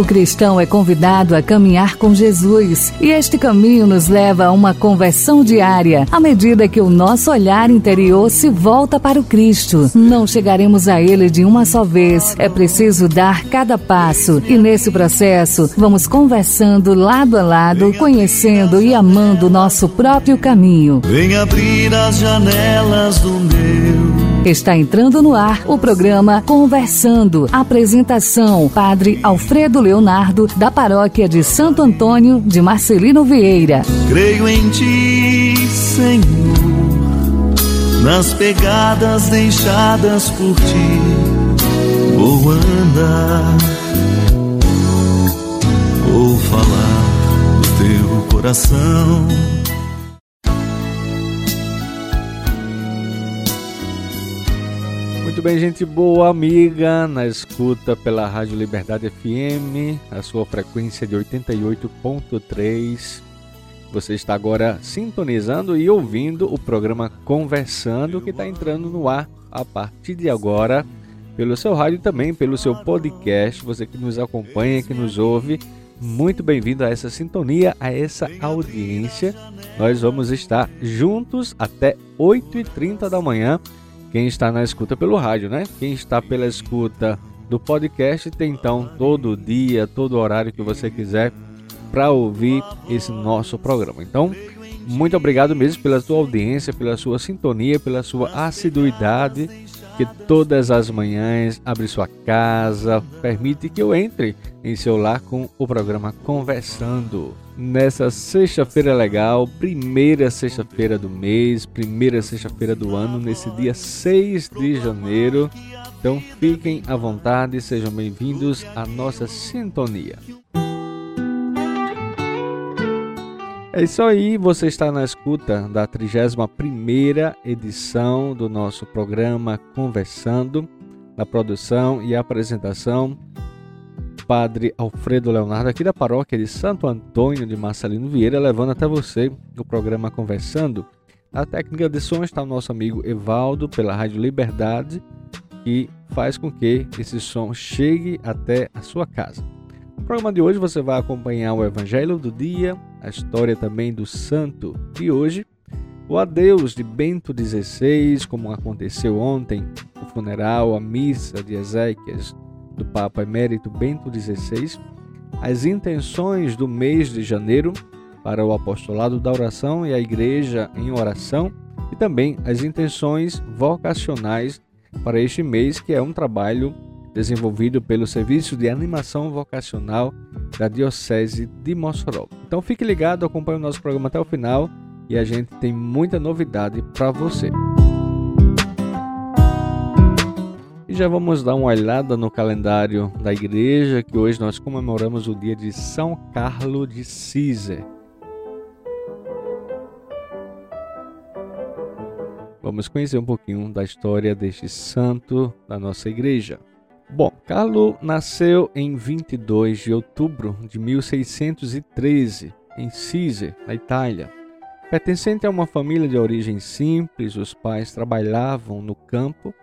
O cristão é convidado a caminhar com Jesus e este caminho nos leva a uma conversão diária à medida que o nosso olhar interior se volta para o Cristo. Não chegaremos a Ele de uma só vez, é preciso dar cada passo e nesse processo vamos conversando lado a lado, conhecendo e amando o nosso próprio caminho. Vem abrir as janelas do meu Está entrando no ar o programa Conversando. Apresentação: Padre Alfredo Leonardo, da paróquia de Santo Antônio de Marcelino Vieira. Creio em ti, Senhor, nas pegadas deixadas por ti. Vou andar, vou falar do teu coração Muito bem, gente boa, amiga, na escuta pela Rádio Liberdade FM, a sua frequência de 88.3. Você está agora sintonizando e ouvindo o programa Conversando, que está entrando no ar a partir de agora, pelo seu rádio e também pelo seu podcast. Você que nos acompanha, que nos ouve, muito bem-vindo a essa sintonia, a essa audiência. Nós vamos estar juntos até 8h30 da manhã quem está na escuta pelo rádio, né? Quem está pela escuta do podcast tem então todo dia, todo horário que você quiser para ouvir esse nosso programa. Então, muito obrigado mesmo pela sua audiência, pela sua sintonia, pela sua assiduidade que todas as manhãs abre sua casa, permite que eu entre em seu lar com o programa Conversando. Nessa sexta-feira legal, primeira sexta-feira do mês, primeira sexta-feira do ano, nesse dia 6 de janeiro. Então fiquem à vontade, sejam bem-vindos à nossa sintonia. É isso aí, você está na escuta da 31ª edição do nosso programa Conversando, na produção e apresentação, Padre Alfredo Leonardo, aqui da paróquia de Santo Antônio de Marcelino Vieira, levando até você o programa Conversando. Na técnica de som está o nosso amigo Evaldo, pela Rádio Liberdade, que faz com que esse som chegue até a sua casa. No programa de hoje você vai acompanhar o Evangelho do dia, a história também do santo de hoje, o adeus de Bento XVI, como aconteceu ontem, o funeral, a missa de Ezequias do Papa Emérito Bento XVI, as intenções do mês de janeiro para o apostolado da oração e a igreja em oração e também as intenções vocacionais para este mês, que é um trabalho desenvolvido pelo Serviço de Animação Vocacional da Diocese de Mossoró. Então fique ligado, acompanhe o nosso programa até o final e a gente tem muita novidade para você. Já vamos dar uma olhada no calendário da igreja, que hoje nós comemoramos o dia de São Carlos de Císer. Vamos conhecer um pouquinho da história deste santo da nossa igreja. Bom, Carlo nasceu em 22 de outubro de 1613 em Cise, na Itália. Pertencente a uma família de origem simples, os pais trabalhavam no campo,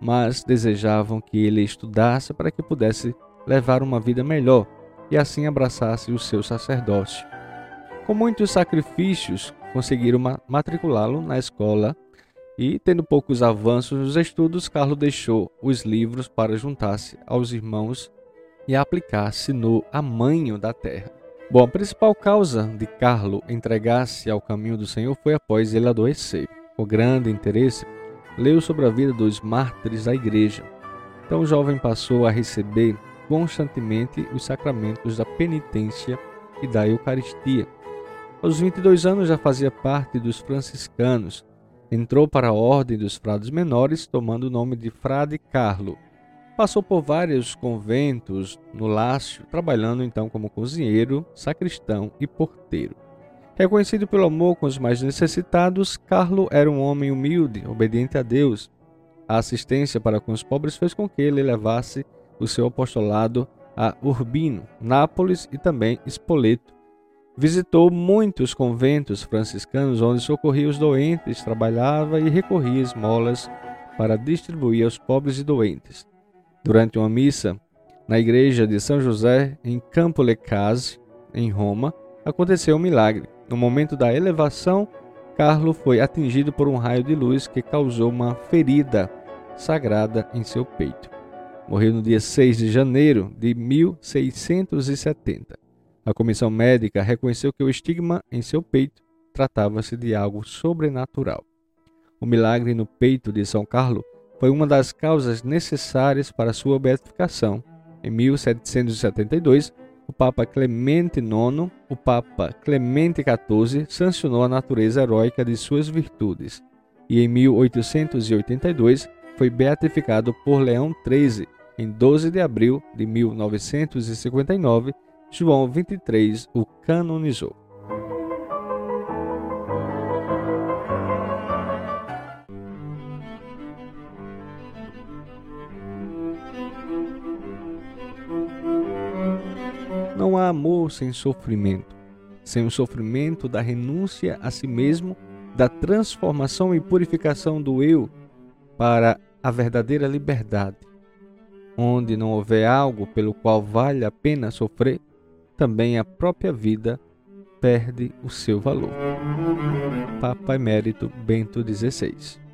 mas desejavam que ele estudasse para que pudesse levar uma vida melhor e assim abraçasse o seu sacerdócio. Com muitos sacrifícios, conseguiram matriculá-lo na escola e, tendo poucos avanços nos estudos, Carlos deixou os livros para juntar-se aos irmãos e aplicar-se no amanho da terra. Bom, a principal causa de Carlos entregar-se ao caminho do Senhor foi após ele adoecer. Com grande interesse, leu sobre a vida dos mártires da igreja. Então o jovem passou a receber constantemente os sacramentos da penitência e da Eucaristia. Aos 22 anos já fazia parte dos franciscanos, Entrou para a ordem dos frades menores, tomando o nome de Frade Carlo. Passou por vários conventos no Lácio, trabalhando então como cozinheiro, sacristão e porteiro. Reconhecido pelo amor com os mais necessitados, Carlo era um homem humilde, obediente a Deus. A assistência para com os pobres fez com que ele levasse o seu apostolado a Urbino, Nápoles e também Spoleto, Visitou muitos conventos franciscanos onde socorria os doentes, trabalhava e recorria esmolas para distribuir aos pobres e doentes. Durante uma missa, Na igreja de São José, em Campo Le Case, em Roma, aconteceu um milagre. No momento da elevação, Carlo foi atingido por um raio de luz que causou uma ferida sagrada em seu peito. Morreu no dia 6 de janeiro de 1670. A comissão médica reconheceu que o estigma em seu peito tratava-se de algo sobrenatural. O milagre no peito de São Carlo foi uma das causas necessárias para sua beatificação. Em 1772, o Papa Clemente IX, o Papa Clemente XIV, sancionou a natureza heróica de suas virtudes, e em 1882 foi beatificado por Leão XIII. Em 12 de abril de 1959, João 23 o canonizou. Sem sofrimento, sem o sofrimento da renúncia a si mesmo, da transformação e purificação do eu para a verdadeira liberdade. Onde não houver algo pelo qual vale a pena sofrer, também a própria vida perde o seu valor. Papa Emérito Bento XVI.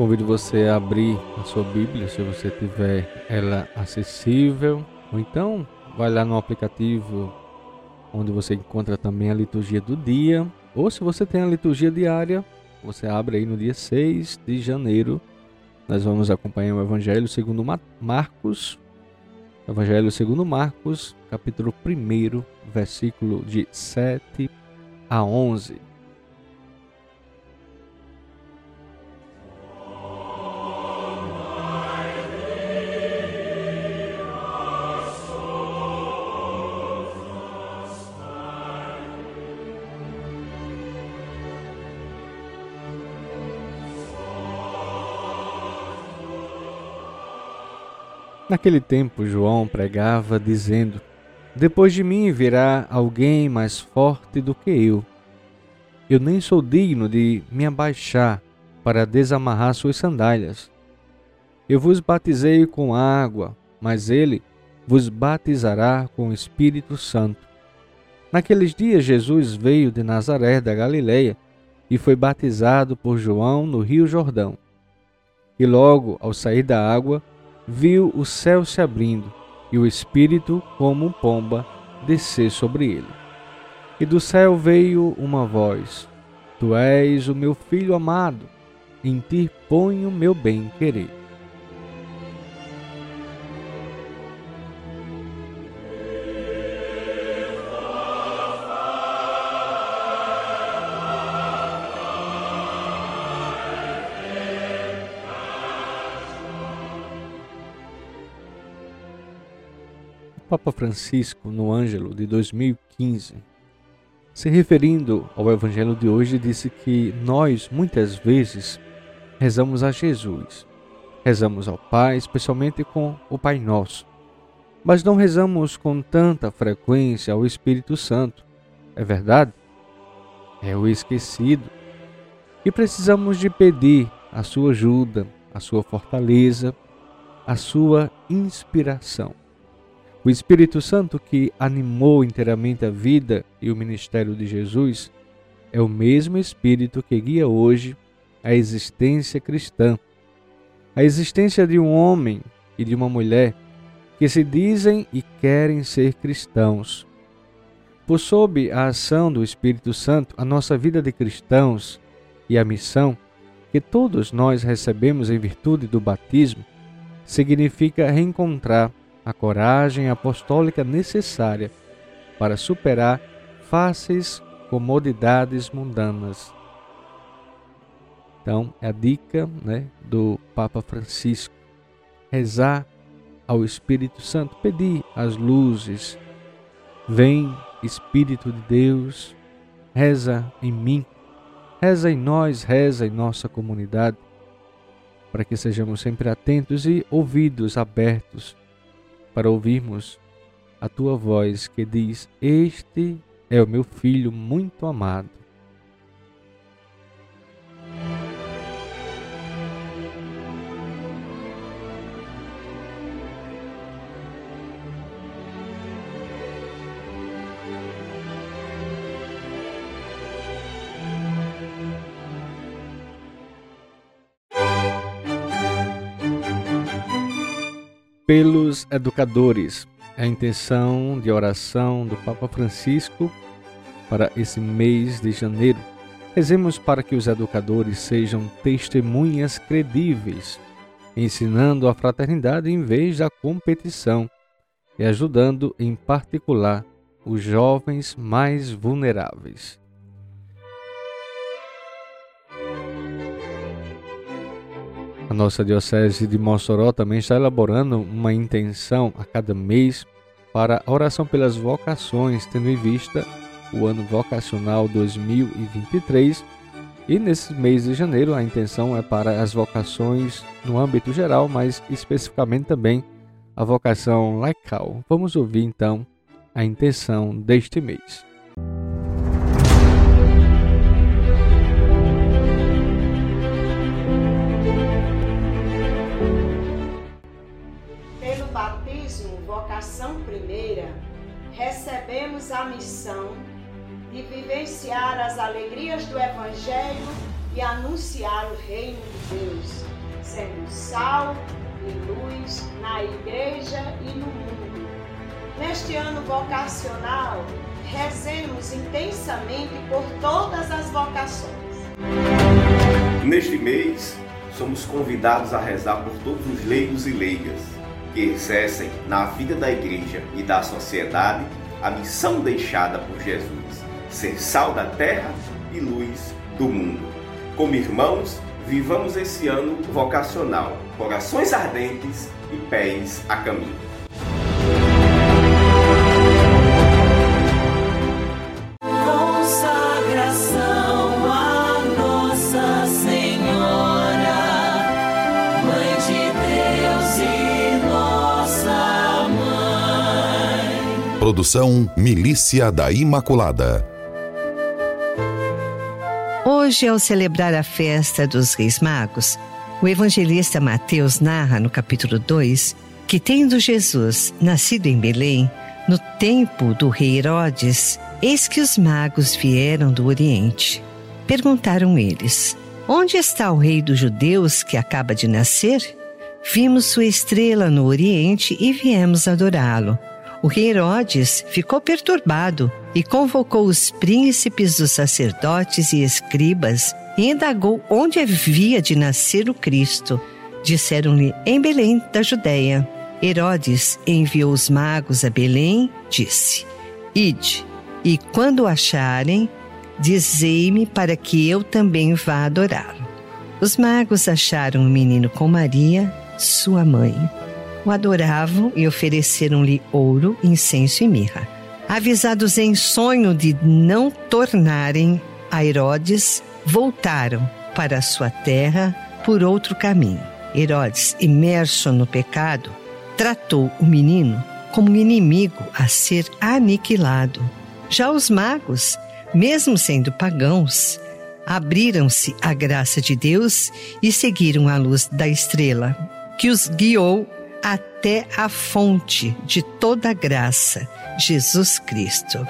Convido você a abrir a sua Bíblia, se você tiver ela acessível, ou então vai lá no aplicativo onde você encontra também a liturgia do dia, ou se você tem a liturgia diária, você abre aí no dia 6 de janeiro. Nós vamos acompanhar o Evangelho segundo Marcos, Evangelho segundo Marcos, capítulo 1, versículo de 7 a 11. Naquele tempo, João pregava, dizendo: Depois de mim virá alguém mais forte do que eu. Eu nem sou digno de me abaixar para desamarrar suas sandálias. Eu vos batizei com água, mas ele vos batizará com o Espírito Santo. Naqueles dias, Jesus veio de Nazaré da Galileia e foi batizado por João no Rio Jordão. E logo, ao sair da água, viu o céu se abrindo e o Espírito, como pomba, descer sobre ele. E do céu veio uma voz: Tu és o meu filho amado, em ti ponho meu bem-querer. Papa Francisco, no Ângelo de 2015, se referindo ao Evangelho de hoje, disse que nós, muitas vezes, rezamos a Jesus, rezamos ao Pai, especialmente com o Pai Nosso, mas não rezamos com tanta frequência ao Espírito Santo. É verdade? É o esquecido. E precisamos de pedir a sua ajuda, a sua fortaleza, a sua inspiração. O Espírito Santo que animou inteiramente a vida e o ministério de Jesus é o mesmo Espírito que guia hoje a existência cristã, a existência de um homem e de uma mulher que se dizem e querem ser cristãos. por sob a ação do Espírito Santo, a nossa vida de cristãos e a missão que todos nós recebemos em virtude do batismo significa reencontrar a coragem apostólica necessária para superar fáceis comodidades mundanas. Então, é a dica né, do Papa Francisco: rezar ao Espírito Santo, pedir as luzes. Vem, Espírito de Deus, reza em mim, reza em nós, reza em nossa comunidade, para que sejamos sempre atentos e ouvidos abertos para ouvirmos a tua voz que diz: Este é o meu filho muito amado. Educadores. É a intenção de oração do Papa Francisco para esse mês de janeiro. Rezemos para que os educadores sejam testemunhas credíveis, ensinando a fraternidade em vez da competição e ajudando, em particular, os jovens mais vulneráveis. Nossa Diocese de Mossoró também está elaborando uma intenção a cada mês para a oração pelas vocações, tendo em vista o ano vocacional 2023. E nesse mês de janeiro a intenção é para as vocações no âmbito geral, mas especificamente também a vocação laical. Vamos ouvir então a intenção deste mês. Recebemos a missão de vivenciar as alegrias do Evangelho e anunciar o reino de Deus, sendo sal e luz na igreja e no mundo. Neste ano vocacional, rezemos intensamente por todas as vocações. Neste mês, somos convidados a rezar por todos os leigos e leigas que exercem na vida da igreja e da sociedade a missão deixada por Jesus: ser sal da terra e luz do mundo. Como irmãos, vivamos esse ano vocacional, corações ardentes e pés a caminho. Milícia da Imaculada. Hoje, ao celebrar a festa dos Reis Magos, o evangelista Mateus narra no capítulo 2 que, tendo Jesus nascido em Belém, no tempo do rei Herodes, eis que os magos vieram do Oriente. Perguntaram eles: Onde está o rei dos judeus que acaba de nascer? Vimos sua estrela no Oriente e viemos adorá-lo. O rei Herodes ficou perturbado e convocou os príncipes dos sacerdotes e escribas e indagou onde havia de nascer o Cristo. Disseram-lhe em Belém da Judéia. Herodes enviou os magos a Belém, disse: Ide, e quando o acharem, dizei-me para que eu também vá adorá-lo. Os magos acharam o menino com Maria, sua mãe o adoravam e ofereceram-lhe ouro, incenso e mirra. Avisados em sonho de não tornarem a Herodes, voltaram para sua terra por outro caminho. Herodes, imerso no pecado, tratou o menino como um inimigo a ser aniquilado. Já os magos, mesmo sendo pagãos, abriram-se à graça de Deus e seguiram a luz da estrela, que os guiou até a fonte de toda graça, Jesus Cristo.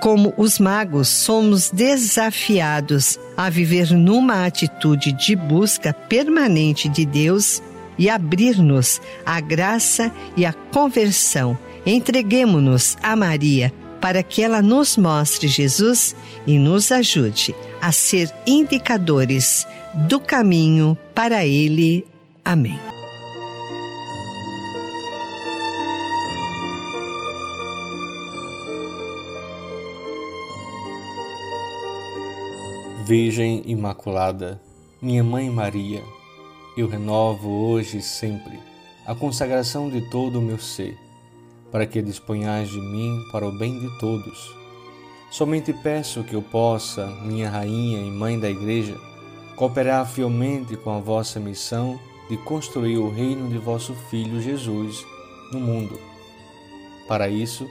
Como os magos, somos desafiados a viver numa atitude de busca permanente de Deus e abrir-nos à graça e à conversão. Entreguemo-nos a Maria para que ela nos mostre Jesus e nos ajude a ser indicadores do caminho para Ele. Amém. Virgem Imaculada, minha Mãe Maria, eu renovo hoje e sempre a consagração de todo o meu ser para que disponhais de mim para o bem de todos. Somente peço que eu possa, minha rainha e mãe da Igreja, cooperar fielmente com a vossa missão de construir o reino de vosso Filho Jesus no mundo. Para isso,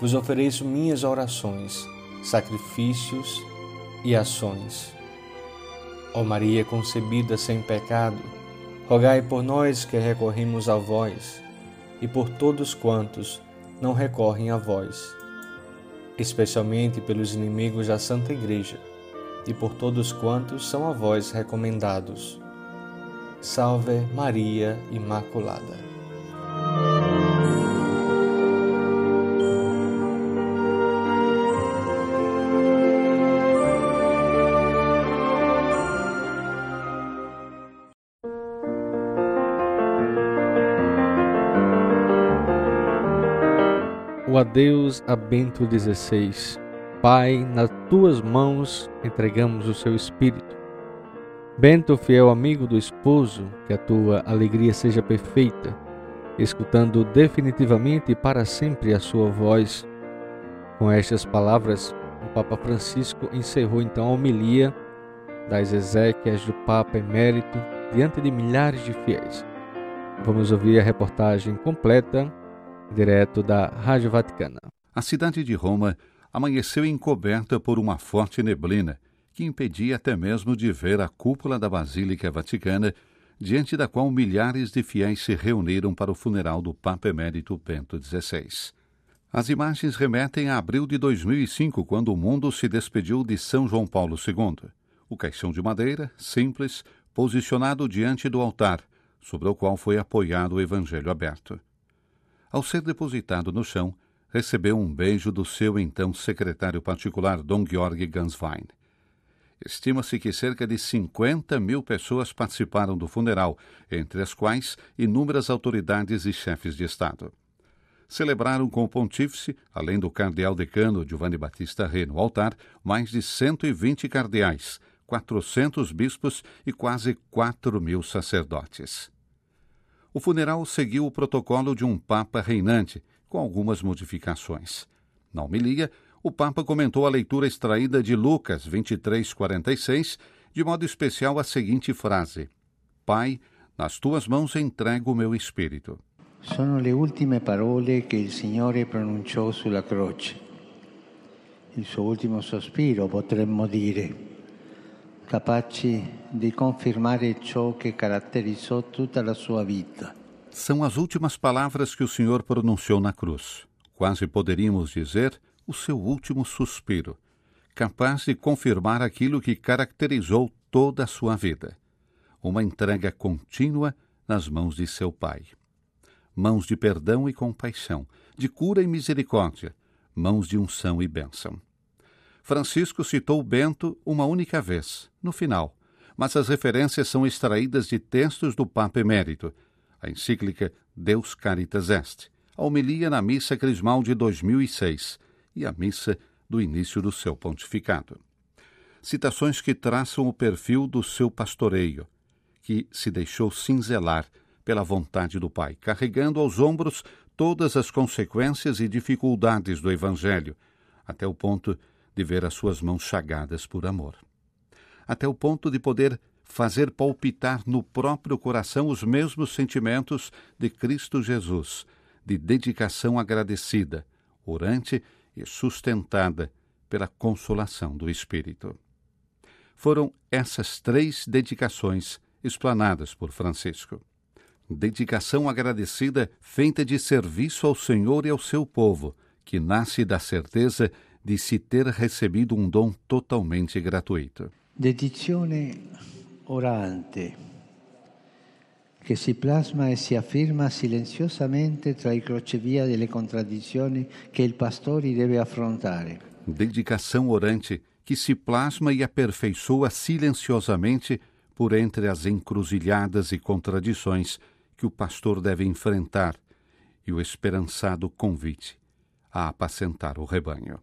vos ofereço minhas orações, sacrifícios e ações. Ó Maria concebida sem pecado, rogai por nós que recorremos a vós e por todos quantos não recorrem a vós, especialmente pelos inimigos da Santa Igreja e por todos quantos são a vós recomendados. Salve Maria Imaculada. Adeus a Bento XVI. Pai, nas tuas mãos entregamos o seu espírito. Bento, fiel amigo do esposo, que a tua alegria seja perfeita, escutando definitivamente e para sempre a sua voz. Com estas palavras, o Papa Francisco encerrou então a homilia das exéquias do Papa Emérito diante de milhares de fiéis. Vamos ouvir a reportagem completa direto da Rádio Vaticana. A cidade de Roma amanheceu encoberta por uma forte neblina que impedia até mesmo de ver a cúpula da Basílica Vaticana, diante da qual milhares de fiéis se reuniram para o funeral do Papa Emérito Bento XVI. As imagens remetem a abril de 2005, quando o mundo se despediu de São João Paulo II. O caixão de madeira, simples, posicionado diante do altar, sobre o qual foi apoiado o Evangelho aberto. Ao ser depositado no chão, recebeu um beijo do seu então secretário particular, Dom Georg Ganswein. Estima-se que cerca de 50 mil pessoas participaram do funeral, entre as quais inúmeras autoridades e chefes de Estado. Celebraram com o pontífice, além do cardeal decano Giovanni Battista Re no altar, mais de 120 cardeais, 400 bispos e quase 4 mil sacerdotes. O funeral seguiu o protocolo de um Papa reinante, com algumas modificações. Na homilia, o Papa comentou a leitura extraída de Lucas 23:46, de modo especial a seguinte frase: Pai, nas tuas mãos entrego o meu espírito. Sono le ultime parole che il Signore pronunciò sulla croce. Il suo ultimo sospiro, potremmo dire capaci di confermare ciò che caratterizzò tutta la sua vita. São as últimas palavras que o Senhor pronunciou na cruz. Quase poderíamos dizer o seu último suspiro, capaz de confirmar aquilo que caracterizou toda a sua vida. Uma entrega contínua nas mãos de seu Pai. Mãos de perdão e compaixão, de cura e misericórdia, mãos de unção e bênção. Francisco citou Bento uma única vez, no final, mas as referências são extraídas de textos do Papa Emérito, a encíclica Deus Caritas Est, a homilia na Missa Crismal de 2006 e a missa do início do seu pontificado. Citações que traçam o perfil do seu pastoreio, que se deixou cinzelar pela vontade do Pai, carregando aos ombros todas as consequências e dificuldades do Evangelho, até o ponto de ver as suas mãos chagadas por amor. Até o ponto de poder fazer palpitar no próprio coração os mesmos sentimentos de Cristo Jesus, de dedicação agradecida, orante e sustentada pela consolação do Espírito. Foram essas três dedicações explanadas por Francisco. Dedicação agradecida feita de serviço ao Senhor e ao seu povo, que nasce da certeza di si ter recebido un dom totalmente gratuito. Dedizione orante che si plasma e si affirma silenziosamente tra i crocevia delle contraddizioni che il pastore deve affrontare. Dedicação orante que se plasma e aperfeiçoa silenciosamente por entre as encruzilhadas e contradições que o pastor deve enfrentar e o esperançado convite a apacentar o rebanho.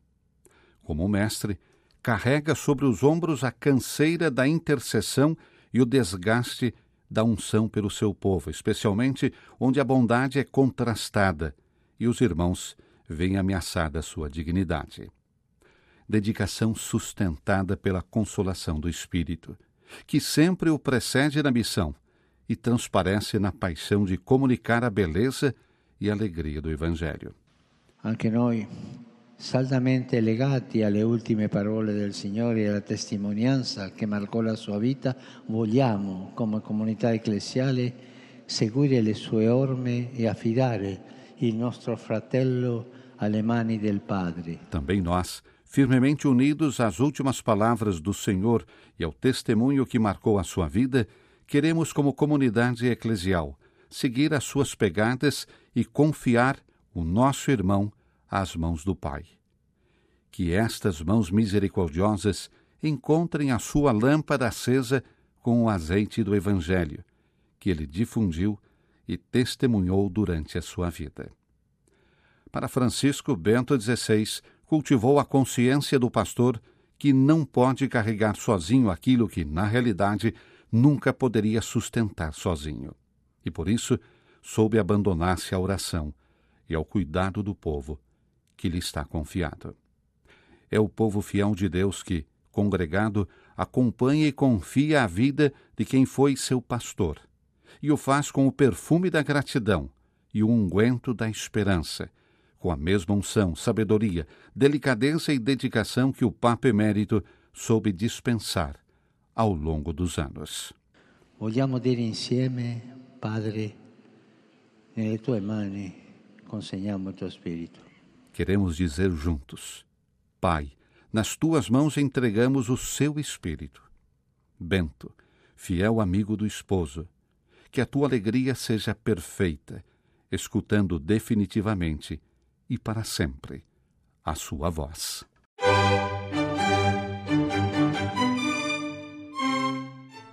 Como mestre, carrega sobre os ombros a canseira da intercessão e o desgaste da unção pelo seu povo, especialmente onde a bondade é contrastada e os irmãos veem ameaçada sua dignidade. Dedicação sustentada pela consolação do Espírito, que sempre o precede na missão e transparece na paixão de comunicar a beleza e alegria do Evangelho. Anche noi, saldamente legati alle ultime parole del Signore e alla testimonianza che marcò la sua vita, vogliamo, come comunità ecclesiale, seguire le sue orme e affidare il nostro fratello alle mani del Padre. Também nós, firmemente unidos às últimas palavras do Senhor e ao testemunho que marcou a sua vida, queremos, como comunidade eclesial, seguir as suas pegadas e confiar o nosso irmão às mãos do Pai. Que estas mãos misericordiosas encontrem a sua lâmpada acesa com o azeite do Evangelho, que ele difundiu e testemunhou durante a sua vida. Para Francisco, Bento XVI cultivou a consciência do pastor que não pode carregar sozinho aquilo que, na realidade, nunca poderia sustentar sozinho. E por isso, soube abandonar-se à oração e ao cuidado do povo que lhe está confiado. É o povo fiel de Deus que, congregado, acompanha e confia a vida de quem foi seu pastor, e o faz com o perfume da gratidão e o unguento da esperança, com a mesma unção, sabedoria, delicadeza e dedicação que o Papa Emérito soube dispensar ao longo dos anos. Vogliamo dire insieme, Padre, nelle tue mani consegniamo il tuo spirito. Queremos dizer juntos: Pai, nas tuas mãos entregamos o seu espírito. Bento, fiel amigo do esposo, que a tua alegria seja perfeita, escutando definitivamente e para sempre a sua voz.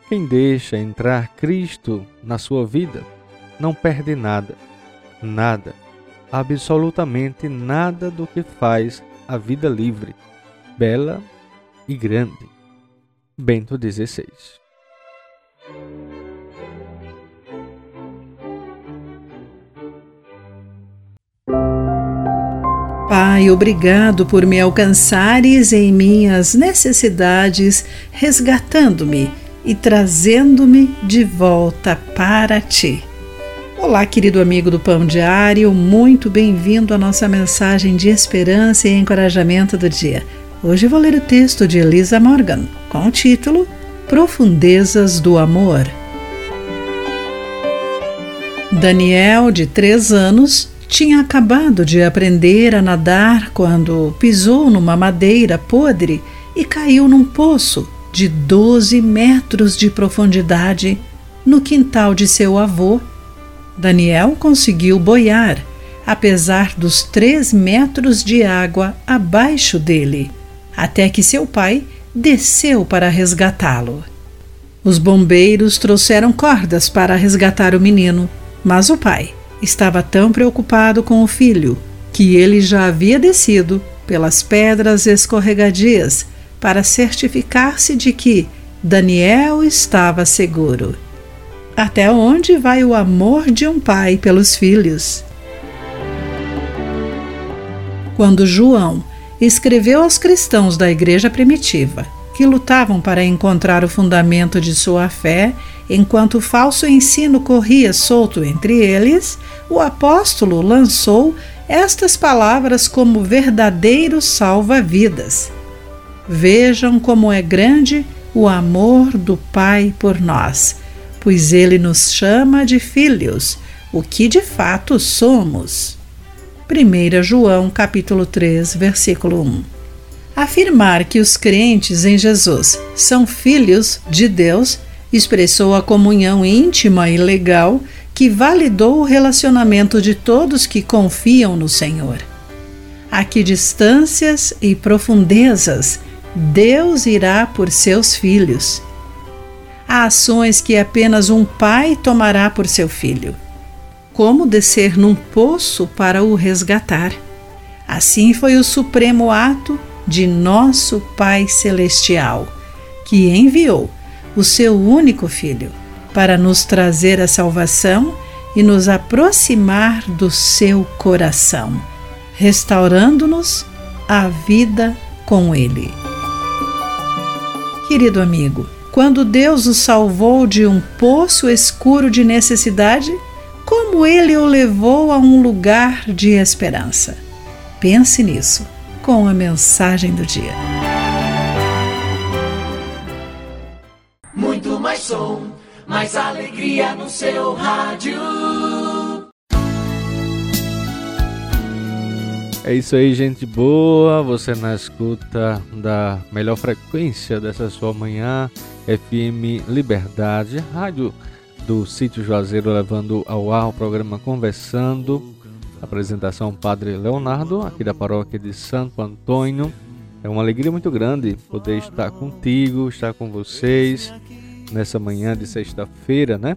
Quem deixa entrar Cristo na sua vida não perde nada, nada, absolutamente nada do que faz a vida livre, bela e grande. Bento XVI Pai, obrigado por me alcançares em minhas necessidades, resgatando-me e trazendo-me de volta para ti. Olá, querido amigo do Pão Diário, muito bem-vindo à nossa mensagem de esperança e encorajamento do dia. Hoje vou ler o texto de Elisa Morgan com o título Profundezas do Amor. Daniel, de três anos, tinha acabado de aprender a nadar quando pisou numa madeira podre e caiu num poço de 12 metros de profundidade no quintal de seu avô. Daniel conseguiu boiar, apesar dos 3 metros de água abaixo dele, até que seu pai desceu para resgatá-lo. Os bombeiros trouxeram cordas para resgatar o menino, mas o pai estava tão preocupado com o filho que ele já havia descido pelas pedras escorregadias para certificar-se de que Daniel estava seguro. Até onde vai o amor de um pai pelos filhos? Quando João escreveu aos cristãos da igreja primitiva, que lutavam para encontrar o fundamento de sua fé Enquanto o falso ensino corria solto entre eles, o apóstolo lançou estas palavras como verdadeiro salva-vidas. Vejam como é grande o amor do Pai por nós, pois ele nos chama de filhos, o que de fato somos. 1 João capítulo 3, versículo 1. Afirmar que os crentes em Jesus são filhos de Deus expressou a comunhão íntima e legal que validou o relacionamento de todos que confiam no Senhor. A que distâncias e profundezas Deus irá por seus filhos. Há ações que apenas um pai tomará por seu filho. Como descer num poço para o resgatar. Assim foi o supremo ato de nosso Pai Celestial, que enviou o seu único Filho para nos trazer a salvação e nos aproximar do seu coração, restaurando-nos a vida com Ele. Querido amigo, quando Deus o salvou de um poço escuro de necessidade, como ele o levou a um lugar de esperança? Pense nisso com a mensagem do dia. Muito mais som, mais alegria no seu rádio. É isso aí, gente boa. Você na escuta da melhor frequência dessa sua manhã, FM Liberdade, rádio do Sítio Juazeiro, levando ao ar o programa Conversando. Apresentação Padre Leonardo, aqui da paróquia de Santo Antônio. É uma alegria muito grande poder estar contigo, estar com vocês nessa manhã de sexta-feira, né?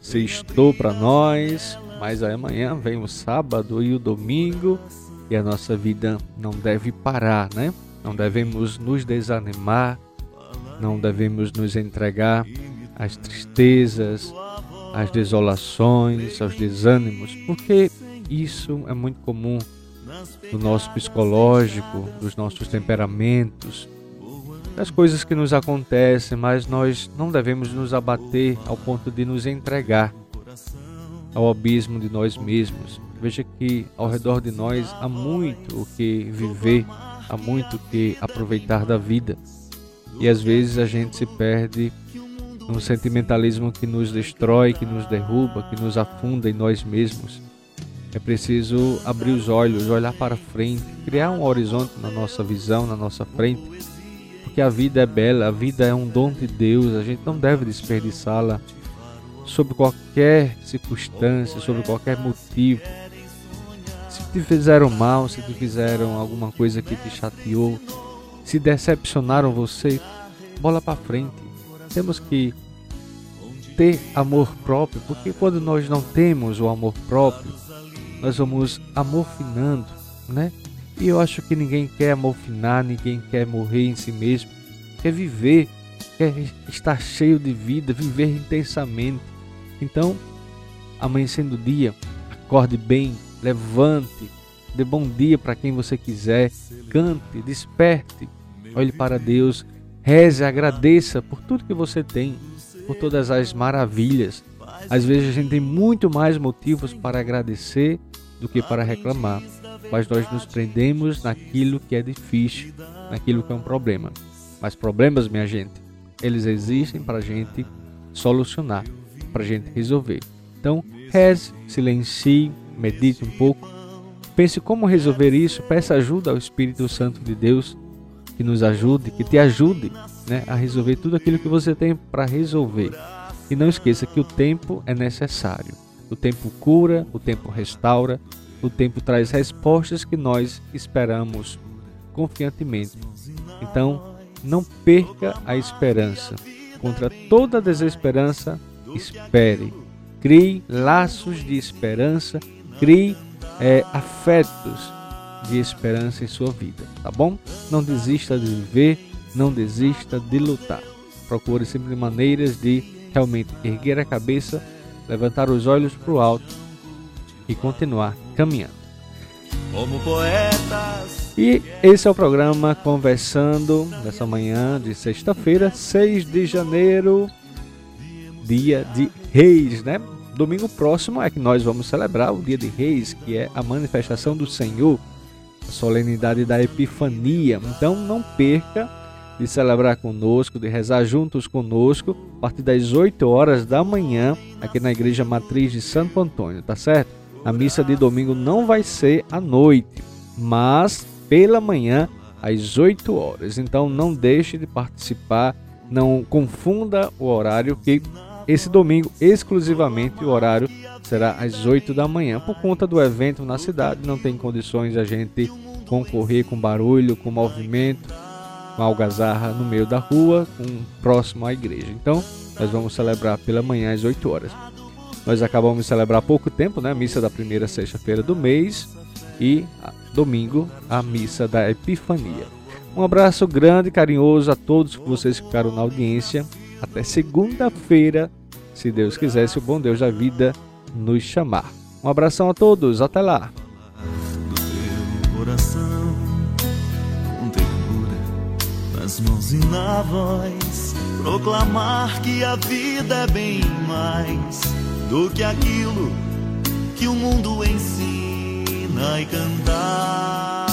Sextou para nós, mas amanhã vem o sábado e o domingo e a nossa vida não deve parar, né? Não devemos nos desanimar, não devemos nos entregar às tristezas, às desolações, aos desânimos, porque isso é muito comum no nosso psicológico, dos nossos temperamentos, das coisas que nos acontecem, mas nós não devemos nos abater ao ponto de nos entregar ao abismo de nós mesmos. Veja que ao redor de nós há muito o que viver, há muito o que aproveitar da vida. E às vezes a gente se perde num sentimentalismo que nos destrói, que nos derruba, que nos afunda em nós mesmos. É preciso abrir os olhos, olhar para frente, criar um horizonte na nossa visão, na nossa frente, porque a vida é bela, a vida é um dom de Deus, a gente não deve desperdiçá-la sob qualquer circunstância, sob qualquer motivo te fizeram mal, se te fizeram alguma coisa que te chateou, se decepcionaram você, bola para frente. Temos que ter amor próprio, porque quando nós não temos o amor próprio, nós vamos amorfinando, né? E eu acho que ninguém quer amorfinar, ninguém quer morrer em si mesmo, quer viver, quer estar cheio de vida, viver intensamente. Então, amanhecendo o dia, acorde bem, levante, dê bom dia para quem você quiser, cante, desperte, olhe para Deus, reze, agradeça por tudo que você tem, por todas as maravilhas. Às vezes a gente tem muito mais motivos para agradecer do que para reclamar, mas nós nos prendemos naquilo que é difícil, naquilo que é um problema. Mas problemas, minha gente, eles existem para a gente solucionar, para a gente resolver. Então, reze, silencie, medite um pouco, pense como resolver isso, peça ajuda ao Espírito Santo de Deus que nos ajude, que te ajude né, a resolver tudo aquilo que você tem para resolver. E não esqueça que o tempo é necessário. O tempo cura, o tempo restaura, o tempo traz respostas que nós esperamos confiantemente. Então, não perca a esperança. Contra toda desesperança, espere. Crie laços de esperança Crie é, afetos de esperança em sua vida, tá bom? Não desista de viver, não desista de lutar. Procure sempre maneiras de realmente erguer a cabeça, levantar os olhos para o alto e continuar caminhando. Como poetas. E esse é o programa Conversando nessa manhã de sexta-feira, 6 de janeiro, dia de Reis, né? domingo próximo é que nós vamos celebrar o Dia de Reis, que é a manifestação do Senhor, a solenidade da Epifania. Então não perca de celebrar conosco, de rezar juntos conosco, a partir das 8 horas da manhã, aqui na Igreja Matriz de Santo Antônio, tá certo? A missa de domingo não vai ser à noite, mas pela manhã às 8 horas. Então não deixe de participar Não confunda o horário, que esse domingo, exclusivamente, o horário será às 8 da manhã. Por conta do evento na cidade, não tem condições a gente concorrer com barulho, com movimento, com algazarra no meio da rua, próximo à igreja. Então, nós vamos celebrar pela manhã às 8 horas. Nós acabamos de celebrar há pouco tempo, né? A missa da primeira sexta-feira do mês e domingo a missa da Epifania. Um abraço grande e carinhoso a todos vocês que ficaram na audiência. Até segunda-feira, se Deus quiser, se o bom Deus da vida nos chamar. Um abração a todos, até lá. coração, com ternura nas mãos e na voz, proclamar que a vida é bem mais do que aquilo que o mundo ensina e cantar